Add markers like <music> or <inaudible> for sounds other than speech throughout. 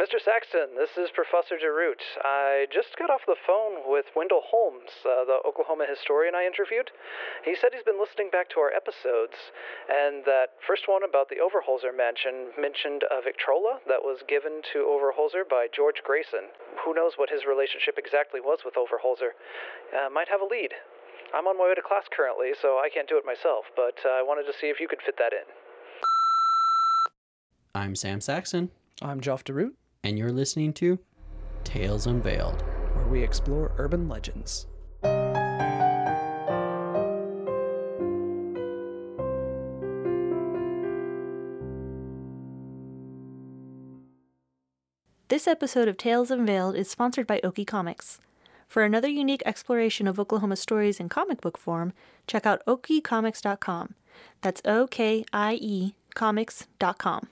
Mr. Saxton, this is Professor DeRoot. I just got off the phone with Wendell Holmes, uh, the Oklahoma historian I interviewed. He said he's been listening back to our episodes, and that first one about the Overholser mansion mentioned a Victrola that was given to Overholser by George Grayson. Who knows what his relationship exactly was with Overholser? Uh, might have a lead. I'm on my way to class currently, so I can't do it myself, but uh, I wanted to see if you could fit that in. I'm Sam Saxton, I'm Jeff DeRoot, and you're listening to Tales Unveiled. where we explore urban legends. This episode of Tales Unveiled is sponsored by Okie Comics. For another unique exploration of Oklahoma stories in comic book form, check out okiecomics.com. That's O K I E comics.com.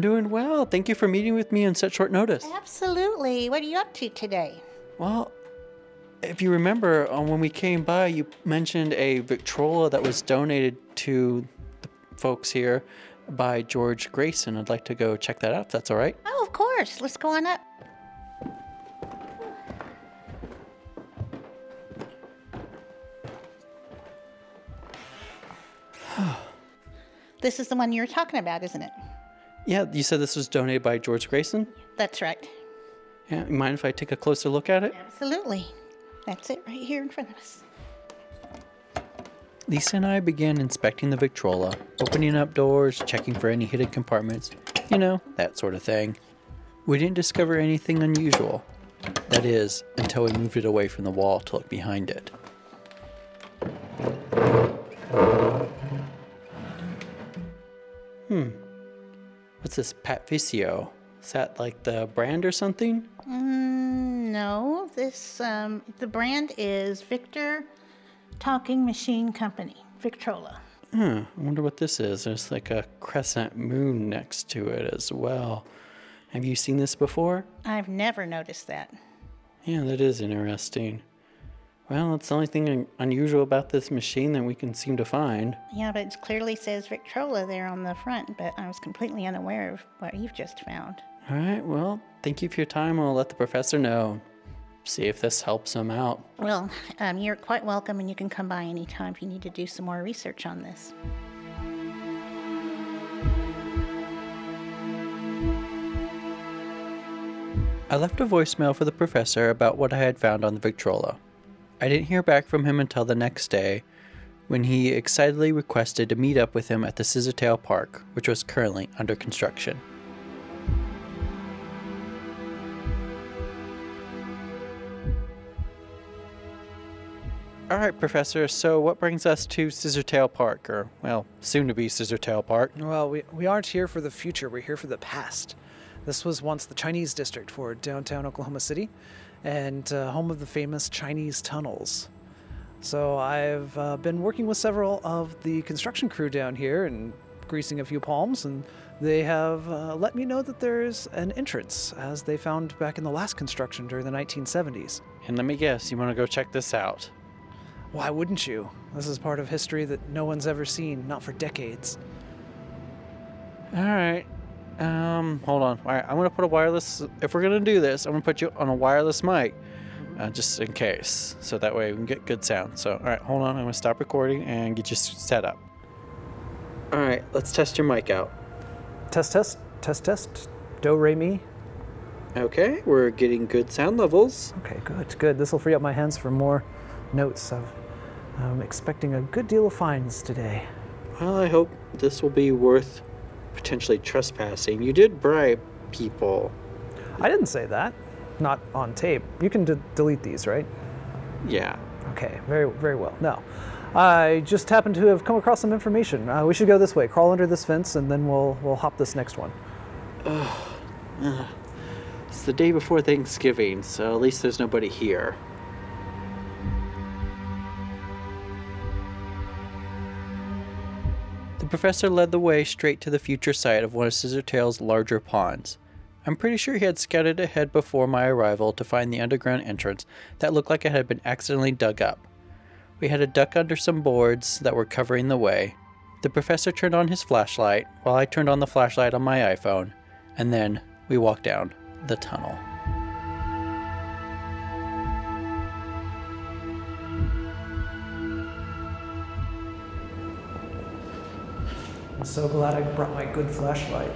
I'm doing well. Thank you for meeting with me on such short notice. Absolutely. What are you up to today? Well, if you remember, uh, when we came by, you mentioned a Victrola that was donated to the folks here by George Grayson. I'd like to go check that out if that's all right. Oh, of course. Let's go on up. <sighs> this is the one you're talking about, isn't it? Yeah, you said this was donated by George Grayson? That's right. Yeah, you mind if I take a closer look at it? Absolutely. That's it right here in front of us. Lisa and I began inspecting the Victrola, opening up doors, checking for any hidden compartments, you know, that sort of thing. We didn't discover anything unusual. That is, until we moved it away from the wall to look behind it. What's this Patefacio? Is that like the brand or something? Mm, no, this um, the brand is Victor Talking Machine Company, Victrola. Huh, I wonder what this is. There's like a crescent moon next to it as well. Have you seen this before? I've never noticed that. Yeah, that is interesting. Well, it's the only thing un- unusual about this machine that we can seem to find. Yeah, but it clearly says Victrola there on the front, but I was completely unaware of what you've just found. All right, well, thank you for your time. I'll let the professor know. See if this helps him out. Well, um, you're quite welcome, and you can come by anytime if you need to do some more research on this. I left a voicemail for the professor about what I had found on the Victrola. I didn't hear back from him until the next day, when he excitedly requested to meet up with him at the Scissortail Park, which was currently under construction. All right, Professor, so what brings us to Scissortail Park, or, well, soon to be Scissortail Park? Well, we, we aren't here for the future, we're here for the past. This was once the Chinese district for downtown Oklahoma City and uh, home of the famous Chinese tunnels. So I've uh, been working with several of the construction crew down here and greasing a few palms, and they have uh, let me know that there's an entrance, as they found back in the last construction during the 1970s. And let me guess, you want to go check this out? Why wouldn't you? This is part of history that no one's ever seen, not for decades. All right. Um, hold on. All right, I'm gonna put a wireless. If we're gonna do this, I'm gonna put you on a wireless mic, uh, just in case, so that way we can get good sound. So, all right, hold on. I'm gonna stop recording and get you set up. All right, let's test your mic out. Test, test, test, test. Do, re, mi. Okay, we're getting good sound levels. Okay, good, good. This will free up my hands for more notes. I've, I'm expecting a good deal of fines today. Well, I hope this will be worth potentially trespassing. You did bribe people. I didn't say that. Not on tape. You can de- delete these, right? Yeah. Okay, very, very well. No. I just happened to have come across some information. Uh, we should go this way. Crawl under this fence, and then we'll we'll hop this next one. It's the day before Thanksgiving, so at least there's nobody here. Professor led the way straight to the future site of one of Scissortail's larger ponds. I'm pretty sure he had scouted ahead before my arrival to find the underground entrance that looked like it had been accidentally dug up. We had to duck under some boards that were covering the way. The professor turned on his flashlight while I turned on the flashlight on my iPhone, and then we walked down the tunnel. I'm so glad I brought my good flashlight.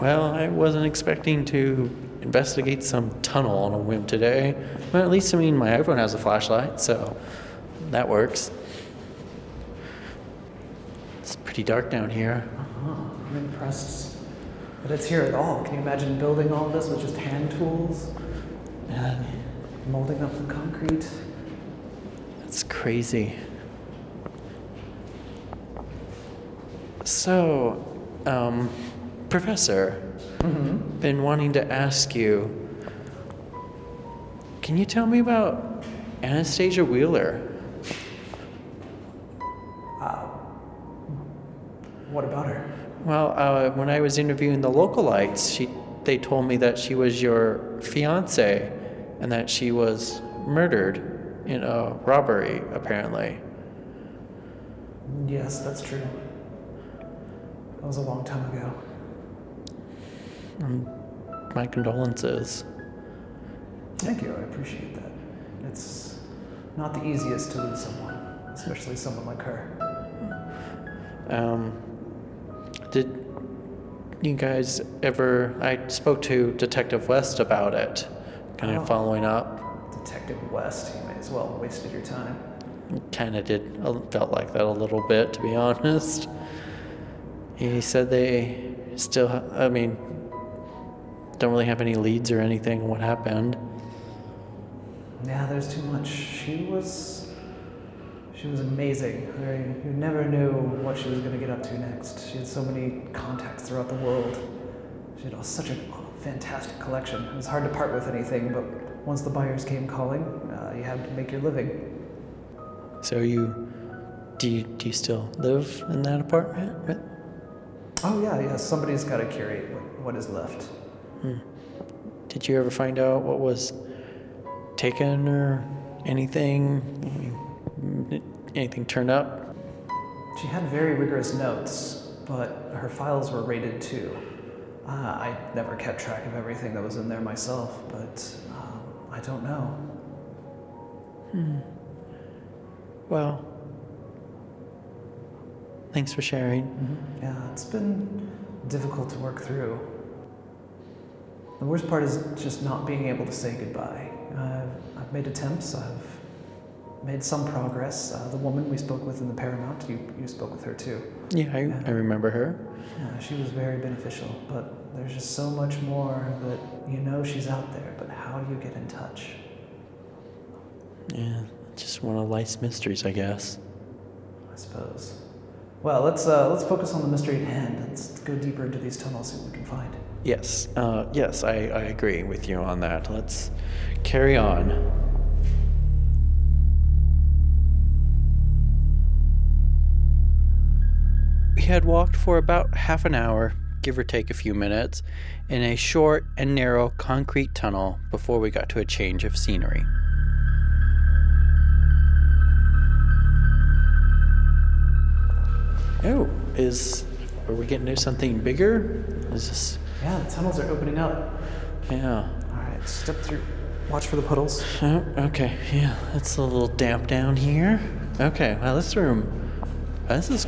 Well, I wasn't expecting to investigate some tunnel on a whim today. Well, at least, I mean, my iPhone has a flashlight, so that works. It's pretty dark down here. Uh-huh. I'm impressed that it's here at all. Can you imagine building all this with just hand tools? Man, Molding up the concrete? that's crazy. So, um, Professor, been wanting to ask you can you tell me about Anastasia Wheeler? What about her? Well, uh, when I was interviewing the localites, she they told me that she was your fiance, and that she was murdered in a robbery, apparently. Yes, that's true. That was a long time ago. Um, my condolences. Thank you, I appreciate that. It's not the easiest to lose someone, especially someone like her. Um, did you guys ever? I spoke to Detective West about it, kind of Oh. following up. Detective West, you may as well have wasted your time. Kind of did uh, felt like that a little bit, to be <laughs> honest. He said they still. ha- I mean, don't really have any leads or anything on what happened. Yeah, there's too much. She was. She was amazing. I, you never knew what she was going to get up to next. She had so many contacts throughout the world. She had such a fantastic collection. It was hard to part with anything, but once the buyers came calling, uh, you had to make your living. So you, do you do you still live in that apartment? Oh, yeah, yeah. Somebody's got to curate what, what is left. Did you ever find out what was taken or anything? I mean, did anything turn up? She had very rigorous notes, but her files were rated too. Uh, I never kept track of everything that was in there myself, but um, I don't know. Hmm. Well, thanks for sharing. Yeah, it's been difficult to work through. The worst part is just not being able to say goodbye. Uh, I've made attempts, I've made some progress. Uh, the woman we spoke with in the Paramount, you, you spoke with her too. Yeah, I, I remember her. Yeah, she was very beneficial, but there's just so much more that you know she's out there, but how do you get in touch? Yeah, just one of life's mysteries, I guess. I suppose. Well, let's uh, let's focus on the mystery at hand. Let's go deeper into these tunnels, see what we can find. Yes, uh, yes, I, I agree with you on that. Let's carry on. We had walked for about half an hour, give or take a few minutes, in a short and narrow concrete tunnel before we got to a change of scenery. Oh, is are we getting to something bigger? Is this Yeah, the tunnels are opening up. yeah. All right, step through. Watch for the puddles. Oh, okay, yeah, it's a little damp down here. Okay, well, this room, uh, this is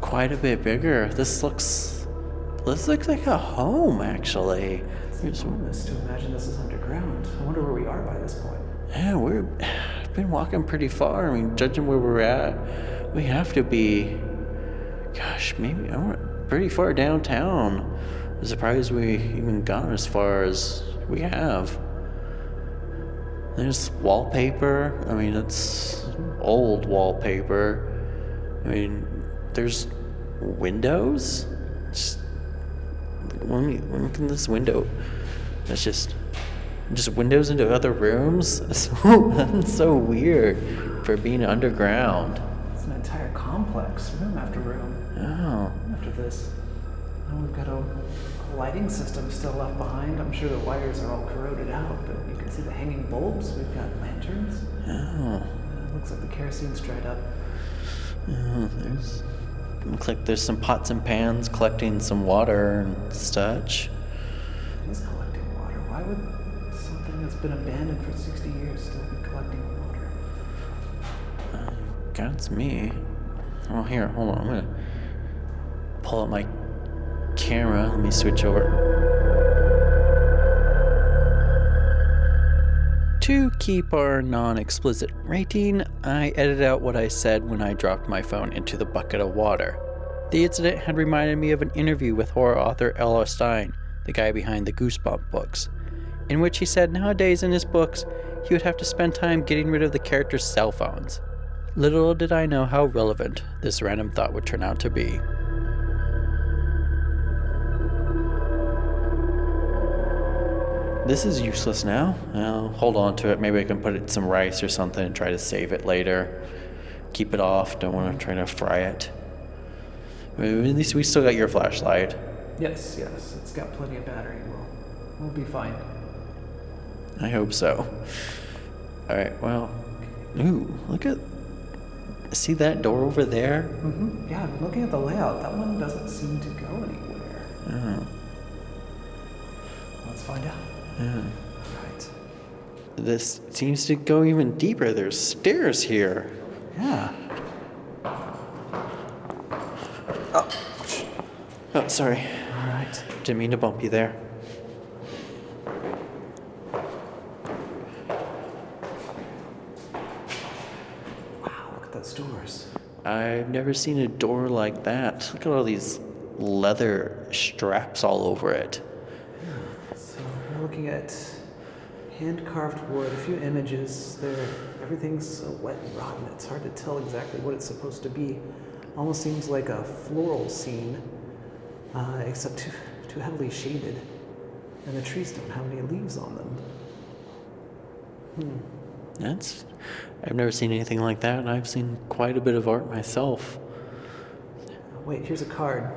quite a bit bigger. This looks, this looks like a home, actually. It's Bonus to imagine this is underground. I wonder where we are by this point. yeah, we're <sighs> been walking pretty far. I mean, judging where we're at, we have to be, gosh, maybe I'm pretty far downtown. I'm surprised we even gone as far as we have. There's wallpaper. I mean, it's old wallpaper. I mean, there's windows. Just, let me look in this window. That's just just windows into other rooms. So <laughs> that's so weird for being underground. It's an entire complex, room after room. Got a, lighting system still left behind. I'm sure the wires are all corroded out, but you can see the hanging bulbs. We've got lanterns. Oh. Uh, looks like the kerosene's dried up. Oh, there's. Looks like there's some pots and pans collecting some water and such. Is collecting water. Why would something that's been abandoned for 60 years still be collecting water? That's me. Oh, here, hold on. I'm gonna pull up my camera. Let me switch over. To keep our non explicit rating, I edited out what I said when I dropped my phone into the bucket of water. The incident had reminded me of an interview with horror author L.R. Stine, the guy behind the Goosebump books, in which he said nowadays in his books he would have to spend time getting rid of the characters' cell phones. Little did I know how relevant this random thought would turn out to be. This is useless now. I'll hold on to it. Maybe I can put it in some rice or something and try to save it later. Keep it off. Don't want to try to fry it. I mean, At least we still got your flashlight. Yes, yes. It's got plenty of battery. We'll, we'll be fine. I hope so. All right. Well, ooh, look at. See that door over there? Mm-hmm. Yeah, I'm looking at the layout. That one doesn't seem to go anywhere. Oh, Let's find out. Yeah. Right. This seems to go even deeper. There's stairs here. Yeah. Oh, oh sorry. All right. Didn't mean to bump you there. Wow, look at those doors. I've never seen a door like that. Look at all these leather straps all over it. Looking at hand-carved wood, a few images. There, everything's so wet and rotten. It's hard to tell exactly what it's supposed to be. Almost seems like a floral scene, uh, except too, too heavily shaded, and the trees don't have any leaves on them. That's. I've never seen anything like that, and I've seen quite a bit of art myself. Wait, here's a card.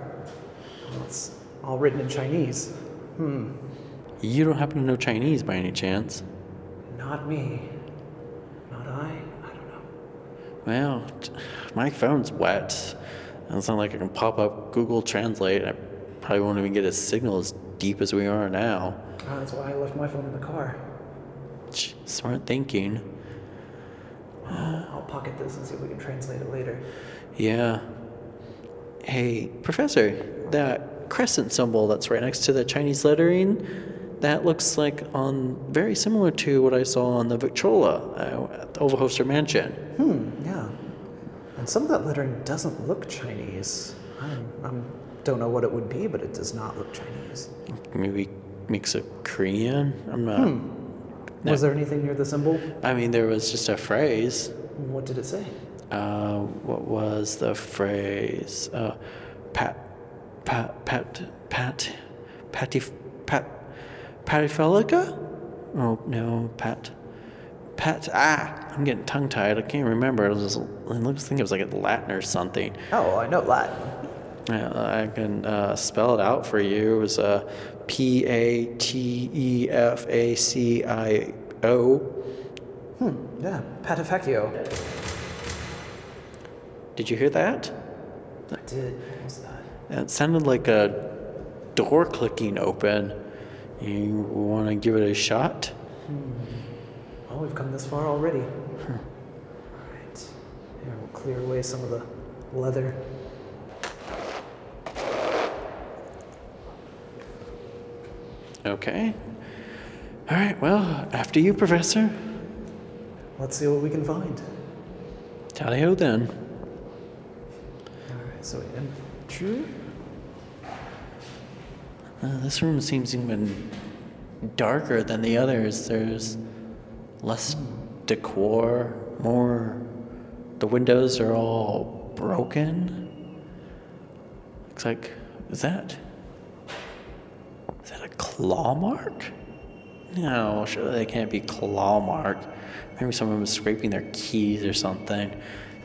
Well, it's all written in Chinese. Hmm, You don't happen to know Chinese by any chance? not me. Not I. I don't know. Well, t- my phone's wet. And it's not like I can pop up Google Translate. I probably won't even get a signal as deep as we are now. Uh, that's why I left my phone in the car. Smart thinking. I'll pocket this and see if we can translate it later. Yeah. Hey, Professor, that crescent symbol that's right next to the Chinese lettering, that looks like on very similar to what I saw on the Victrola uh, at the Overholser Mansion. Hmm, yeah. And some of that lettering doesn't look Chinese. I I'm, don't know what it would be, but it does not look Chinese. Maybe mix of Korean? I'm not. Hmm. Was there anything near the symbol? I mean, there was just a phrase. What did it say? Uh, what was the phrase? Uh, pat, pat, pat, pat, patty, pat, pattyfelica? Oh no, pat, pat. Ah, I'm getting tongue tied. I can't remember. It was. Looks. I think it was like Latin or something. Oh, I know Latin. Yeah, I can uh, spell it out for you. It was uh, P A T E F A C I O. Hmm, yeah, Patefacio. Did you hear that? I did. What was that? It sounded like a door clicking open. You want to give it a shot? Hmm. Well, we've come this far already. All right. Here, we'll clear away some of the leather. Okay. All right, well, after you, Professor. Let's see what we can find. Tally ho then. All right, so enter. Uh, this room seems even darker than the others. There's less decor, more. The windows are all broken. Looks like. Is that. Is that a claw mark? No, surely they can't be claw mark. Maybe someone was scraping their keys or something.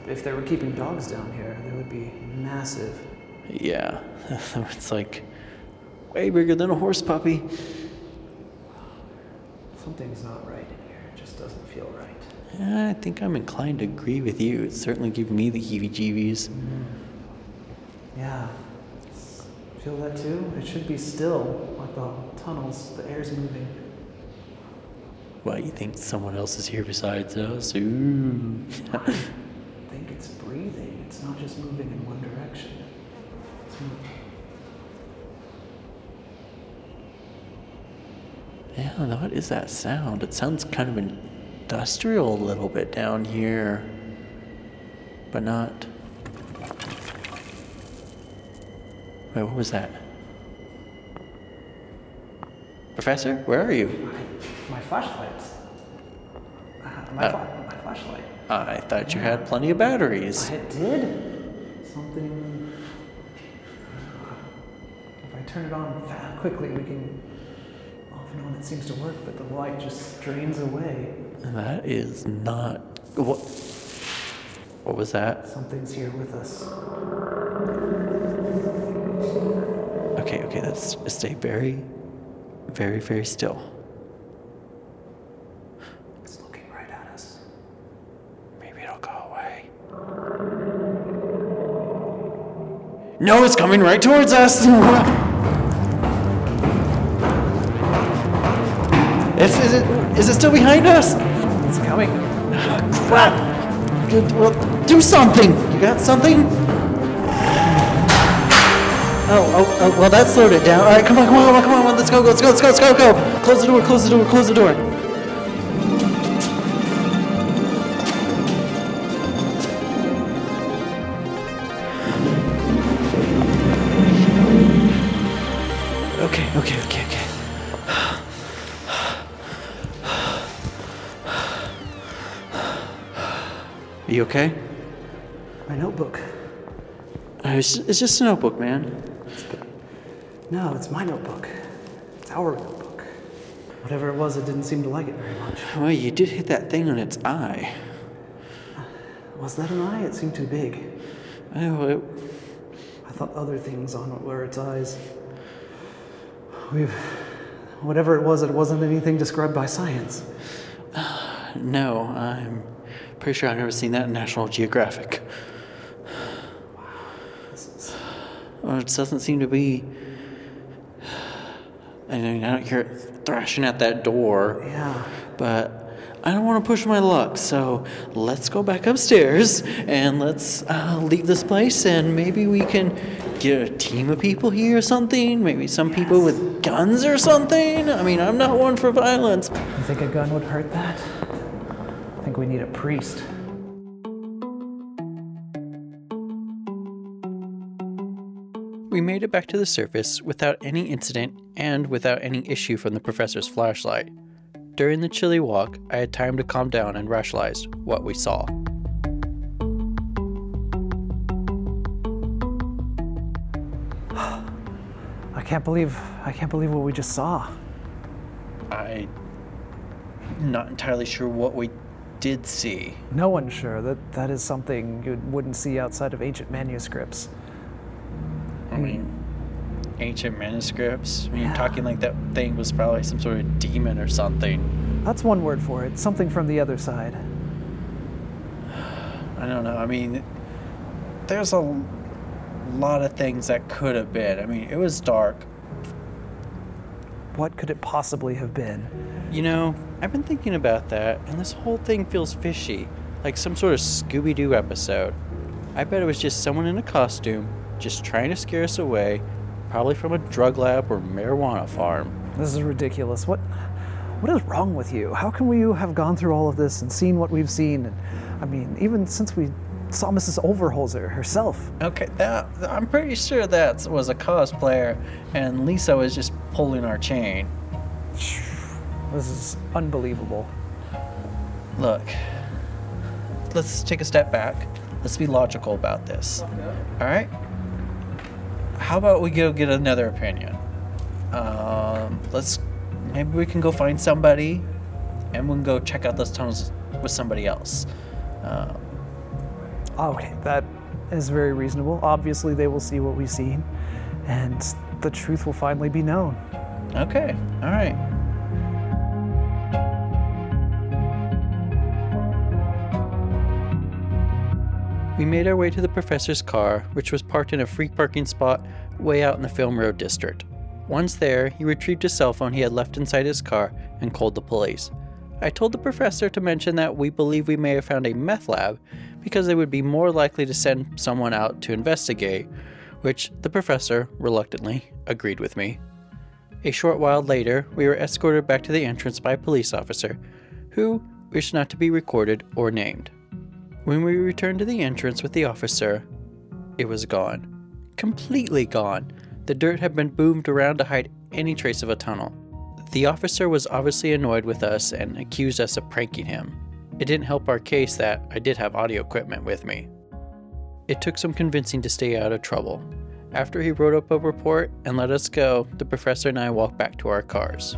If they were keeping dogs down here, they would be massive. Yeah, <laughs> it's like way bigger than a horse puppy. Something's not right in here. It just doesn't feel right. Yeah, I think I'm inclined to agree with you. It's certainly giving me the heebie-jeebies. Mm. Yeah. Feel that too? It should be still, like the tunnels. The air's moving. Well, you think someone else is here besides us? Ooh. <laughs> I think it's breathing. It's not just moving in one direction. It's mo- yeah, what is that sound? It sounds kind of industrial a little bit down here, but not. Wait, what was that? Professor, where are you? My flashlights. Uh, my, Uh. my flashlight. I thought you had plenty of batteries. It did. Something. If I turn it on quickly, we can. And it seems to work, but the light just drains away. That is not. What? What was that? Something's here with us. Okay, okay, let's stay very, very, very still. It's looking right at us. Maybe it'll go away. No, it's coming right towards us! <laughs> Is, is, it, is it still behind us? It's coming. Crap! Good, well, do something! You got something? Oh, oh, oh, well, that slowed it down. All right, come on, come on, come on, come on, let's go, let's go, let's go, let's go, go! Close the door, close the door, close the door. Okay? My notebook. Uh, It's, it's just a notebook, man. No, it's my notebook. It's our notebook. Whatever it was, it didn't seem to like it very much. Well, you did hit that thing on its eye. Was that an eye? It seemed too big. Oh, it, I thought other things on it were its eyes. We've. Whatever it was, it wasn't anything described by science. <sighs> no, I'm pretty sure I've never seen that in National Geographic. Well, it doesn't seem to be. I mean, I don't hear it thrashing at that door, Yeah. but I don't want to push my luck, so let's go back upstairs and let's uh, leave this place and maybe we can get a team of people here or something. Maybe some people with guns or something. I mean, I'm not one for violence. You think a gun would hurt that? I think we need a priest. We made it back to the surface without any incident and without any issue from the professor's flashlight. During the chilly walk, I had time to calm down and rationalize what we saw. I can't believe. I can't believe what we just saw. I'm not entirely sure what we did see. No one's sure that that is something you wouldn't see outside of ancient manuscripts. I mean, ancient manuscripts. I mean, you're talking like that thing was probably some sort of demon or something. That's one word for it. Something from the other side. <sighs> I don't know. I mean, there's a lot of things that could have been. I mean, it was dark. What could it possibly have been? You know, I've been thinking about that, and this whole thing feels fishy, like some sort of Scooby Doo episode. I bet it was just someone in a costume, just trying to scare us away, probably from a drug lab or marijuana farm. This is ridiculous. What what is wrong with you? How can we have gone through all of this and seen what we've seen? And, I mean, even since we saw Mrs. Overholser herself. Okay, that I'm pretty sure that was a cosplayer, and Lisa was just pulling our chain. <sighs> This is unbelievable. Look, let's take a step back. Let's be logical about this. All right? How about we go get another opinion? Um, let's maybe we can go find somebody, and we can go check out those tunnels with somebody else. Um, okay, that is very reasonable. Obviously, they will see what we've seen, and the truth will finally be known. Okay, all right. We made our way to the professor's car, which was parked in a free parking spot way out in the Film Row district. Once there, he retrieved a cell phone he had left inside his car and called the police. I told the professor to mention that we believe we may have found a meth lab because they would be more likely to send someone out to investigate, which the professor, reluctantly, agreed with me. A short while later, we were escorted back to the entrance by a police officer, who wished not to be recorded or named. When we returned to the entrance with the officer, it was gone. Completely gone. The dirt had been boomed around to hide any trace of a tunnel. The officer was obviously annoyed with us and accused us of pranking him. It didn't help our case that I did have audio equipment with me. It took some convincing to stay out of trouble. After he wrote up a report and let us go, the professor and I walked back to our cars.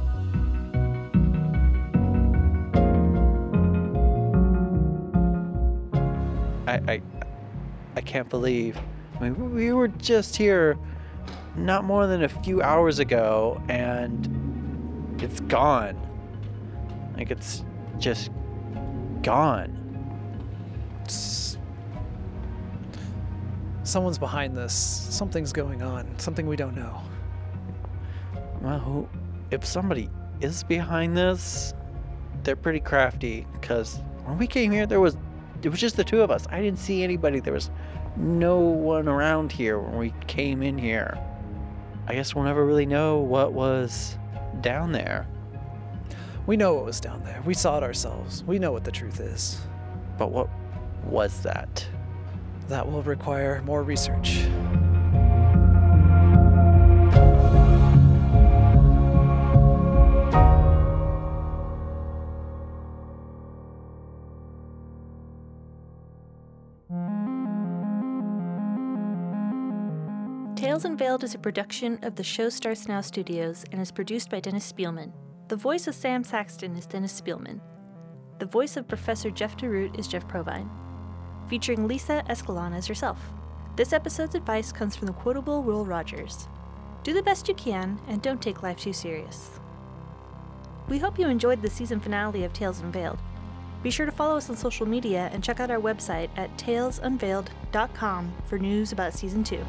I, I, I can't believe. I mean, we were just here not more than a few hours ago, and it's gone. Like it's just gone. Someone's behind this. Something's going on. Something we don't know. Well, who- if somebody is behind this, they're pretty crafty. Cause when we came here, there was it was just the two of us. I didn't see anybody. There was no one around here when we came in here. I guess we'll never really know what was down there. We know what was down there. We saw it ourselves. We know what the truth is. But what was that? That will require more research. Is a production of the Show Starts Now studios and is produced by Dennis Spielman. The voice of Sam Saxton is Dennis Spielman. The voice of Professor Jeff DeRoot is Jeff Provine, featuring Lisa Escalon as herself. This episode's advice comes from the quotable Will Rogers Do the best you can and don't take life too serious. We hope you enjoyed the season finale of Tales Unveiled. Be sure to follow us on social media and check out our website at talesunveiled.com for news about season 2.